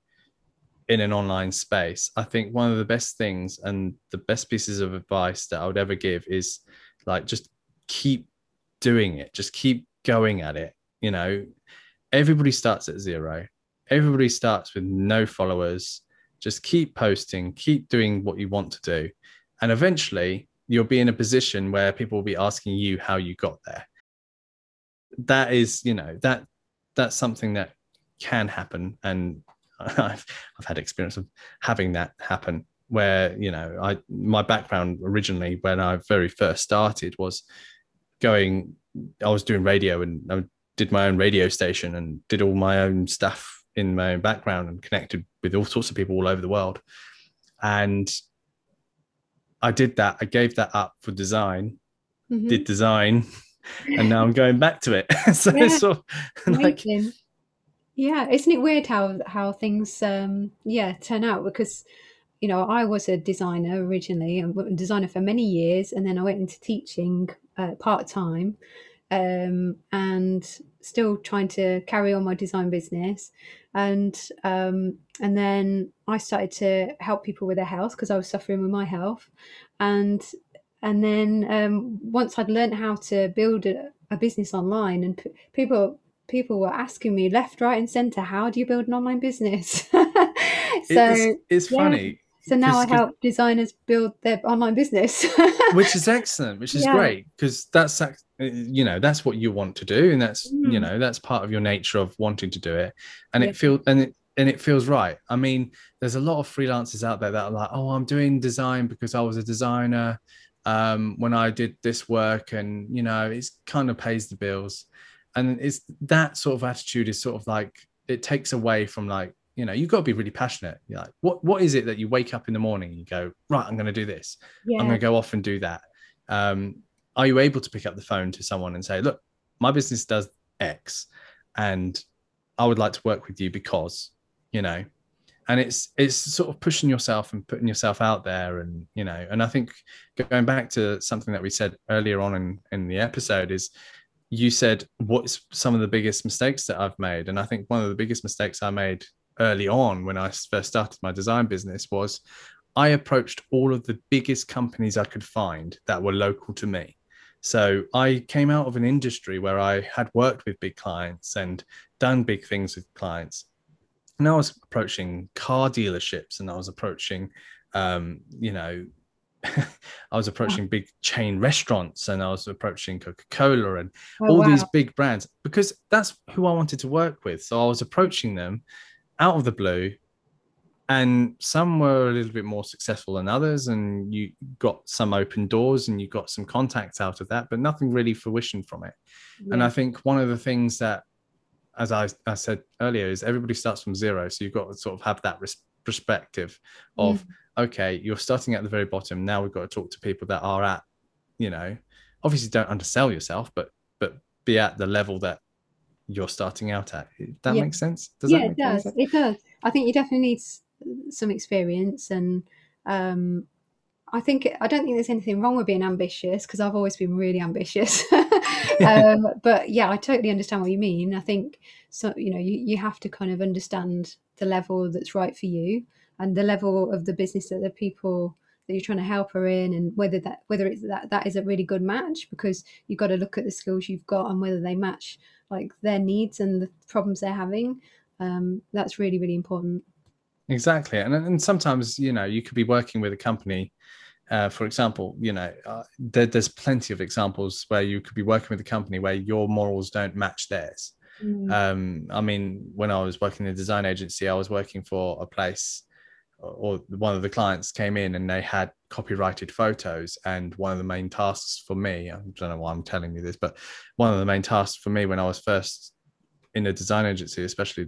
in an online space i think one of the best things and the best pieces of advice that i would ever give is like just keep doing it. Just keep going at it you know. Everybody starts at zero. Everybody starts with no followers just keep posting, keep doing what you want to do. And eventually you'll be in a position where people will be asking you how you got there. That is, you know, that that's something that can happen. And I've I've had experience of having that happen where, you know, I my background originally when I very first started was going I was doing radio and I did my own radio station and did all my own stuff in my own background and connected with all sorts of people all over the world. And I did that. I gave that up for design, mm-hmm. did design, and now I'm going back to it. so yeah. it's sort of like yeah, isn't it weird how how things um yeah turn out because you know I was a designer originally and a designer for many years and then I went into teaching uh, part time um, and still trying to carry on my design business and um, and then I started to help people with their health because I was suffering with my health and and then um, once I'd learned how to build a, a business online and p- people people were asking me left right and center how do you build an online business so it's, it's yeah. funny so now I help designers build their online business, which is excellent, which is yeah. great because that's you know that's what you want to do, and that's mm. you know that's part of your nature of wanting to do it, and yeah. it feels and it and it feels right. I mean, there's a lot of freelancers out there that are like, oh, I'm doing design because I was a designer um, when I did this work, and you know, it kind of pays the bills, and it's that sort of attitude is sort of like it takes away from like you know you've got to be really passionate You're like what what is it that you wake up in the morning and you go right i'm going to do this yeah. i'm going to go off and do that um, are you able to pick up the phone to someone and say look my business does x and i would like to work with you because you know and it's it's sort of pushing yourself and putting yourself out there and you know and i think going back to something that we said earlier on in in the episode is you said what's some of the biggest mistakes that i've made and i think one of the biggest mistakes i made early on when I first started my design business was I approached all of the biggest companies I could find that were local to me. So I came out of an industry where I had worked with big clients and done big things with clients. And I was approaching car dealerships and I was approaching, um, you know, I was approaching big chain restaurants and I was approaching Coca Cola and oh, all wow. these big brands because that's who I wanted to work with. So I was approaching them out of the blue and some were a little bit more successful than others and you got some open doors and you got some contacts out of that but nothing really fruition from it yeah. and i think one of the things that as I, I said earlier is everybody starts from zero so you've got to sort of have that res- perspective of mm. okay you're starting at the very bottom now we've got to talk to people that are at you know obviously don't undersell yourself, but but be at the level that you're starting out at. That Yeah. makes sense. Does yeah, it does. sense? It does. I think you definitely need some experience, and um, I think I don't think there's anything wrong with being ambitious because I've always been really ambitious. um, but yeah, I totally understand what you mean. I think so. You know, you, you have to kind of understand the level that's right for you and the level of the business that the people that you're trying to help are in, and whether that whether it's that that is a really good match because you've got to look at the skills you've got and whether they match like their needs and the problems they're having. Um, that's really really important. Exactly, and and sometimes you know you could be working with a company. Uh, for example, you know uh, there, there's plenty of examples where you could be working with a company where your morals don't match theirs. Mm. Um, I mean, when I was working in a design agency, I was working for a place, or one of the clients came in and they had copyrighted photos. And one of the main tasks for me, I don't know why I'm telling you this, but one of the main tasks for me when I was first in a design agency, especially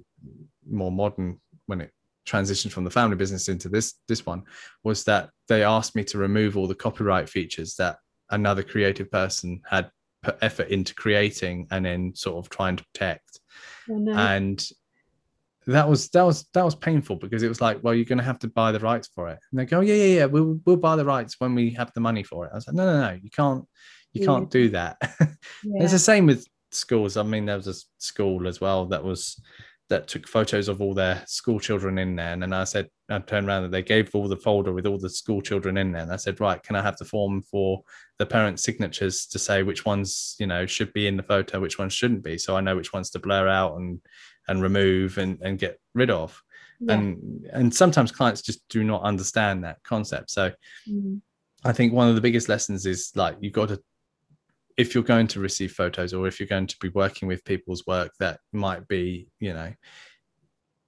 more modern when it transitioned from the family business into this this one, was that they asked me to remove all the copyright features that another creative person had put effort into creating and then sort of trying to protect Oh, no. and that was that was that was painful because it was like well you're going to have to buy the rights for it and they go oh, yeah yeah yeah we'll we'll buy the rights when we have the money for it i was like no no no you can't you Yeah. can't do that yeah. it's the same with schools i mean there was a school as well that was that took photos of all their school children in there and then i said i turned around and they gave all the folder with all the school children in there and i said right can i have the form for the parents signatures to say which ones you know should be in the photo which ones shouldn't be so i know which ones to blur out and and remove and and get rid of Yeah. and and sometimes clients just do not understand that concept so Mm. I think one of the biggest lessons is like you've got to, if you're going to receive photos or if you're going to be working with people's work that might be, you know,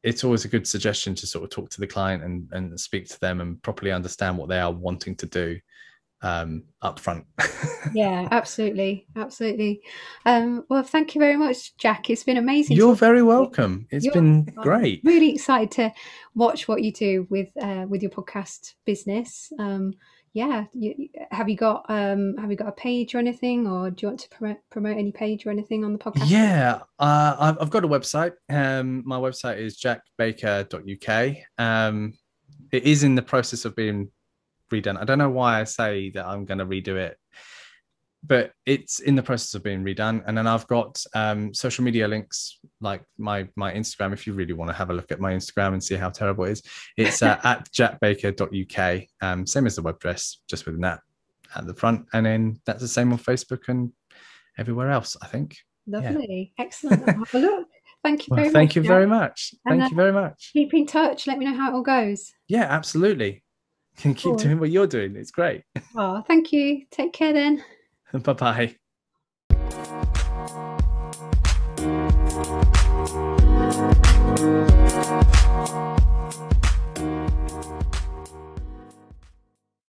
it's always a good suggestion to sort of talk to the client and, and speak to them and properly understand what they are wanting to do um, up front. yeah, absolutely, absolutely. Um, well, thank you very much, Jack. It's been amazing. You're very welcome. It's You're- been I'm great. Really excited to watch what you do with uh, with your podcast business. Um, yeah, you, have you got um, have you got a page or anything, or do you want to promote promote any page or anything on the podcast? Yeah, uh, I've, I've got a website. Um, my website is jackbaker.uk. Um, it is in the process of being redone. I don't know why I say that I'm going to redo it, but it's in the process of being redone. And then I've got um, social media links like my my Instagram. If you really want to have a look at my Instagram and see how terrible it is, it's uh, at jackbaker.uk. Um, same as the web address, just with that at the front. And then that's the same on Facebook and everywhere else, I think. Lovely, excellent. Have a look. Thank you Well, very much. thank you Jack. very much. And, Thank uh, you very much. Keep in touch. Let me know how it all goes. Yeah, absolutely. Can keep Cool. doing what you're doing. It's great. Oh, thank you. Take care then. Bye bye. Thank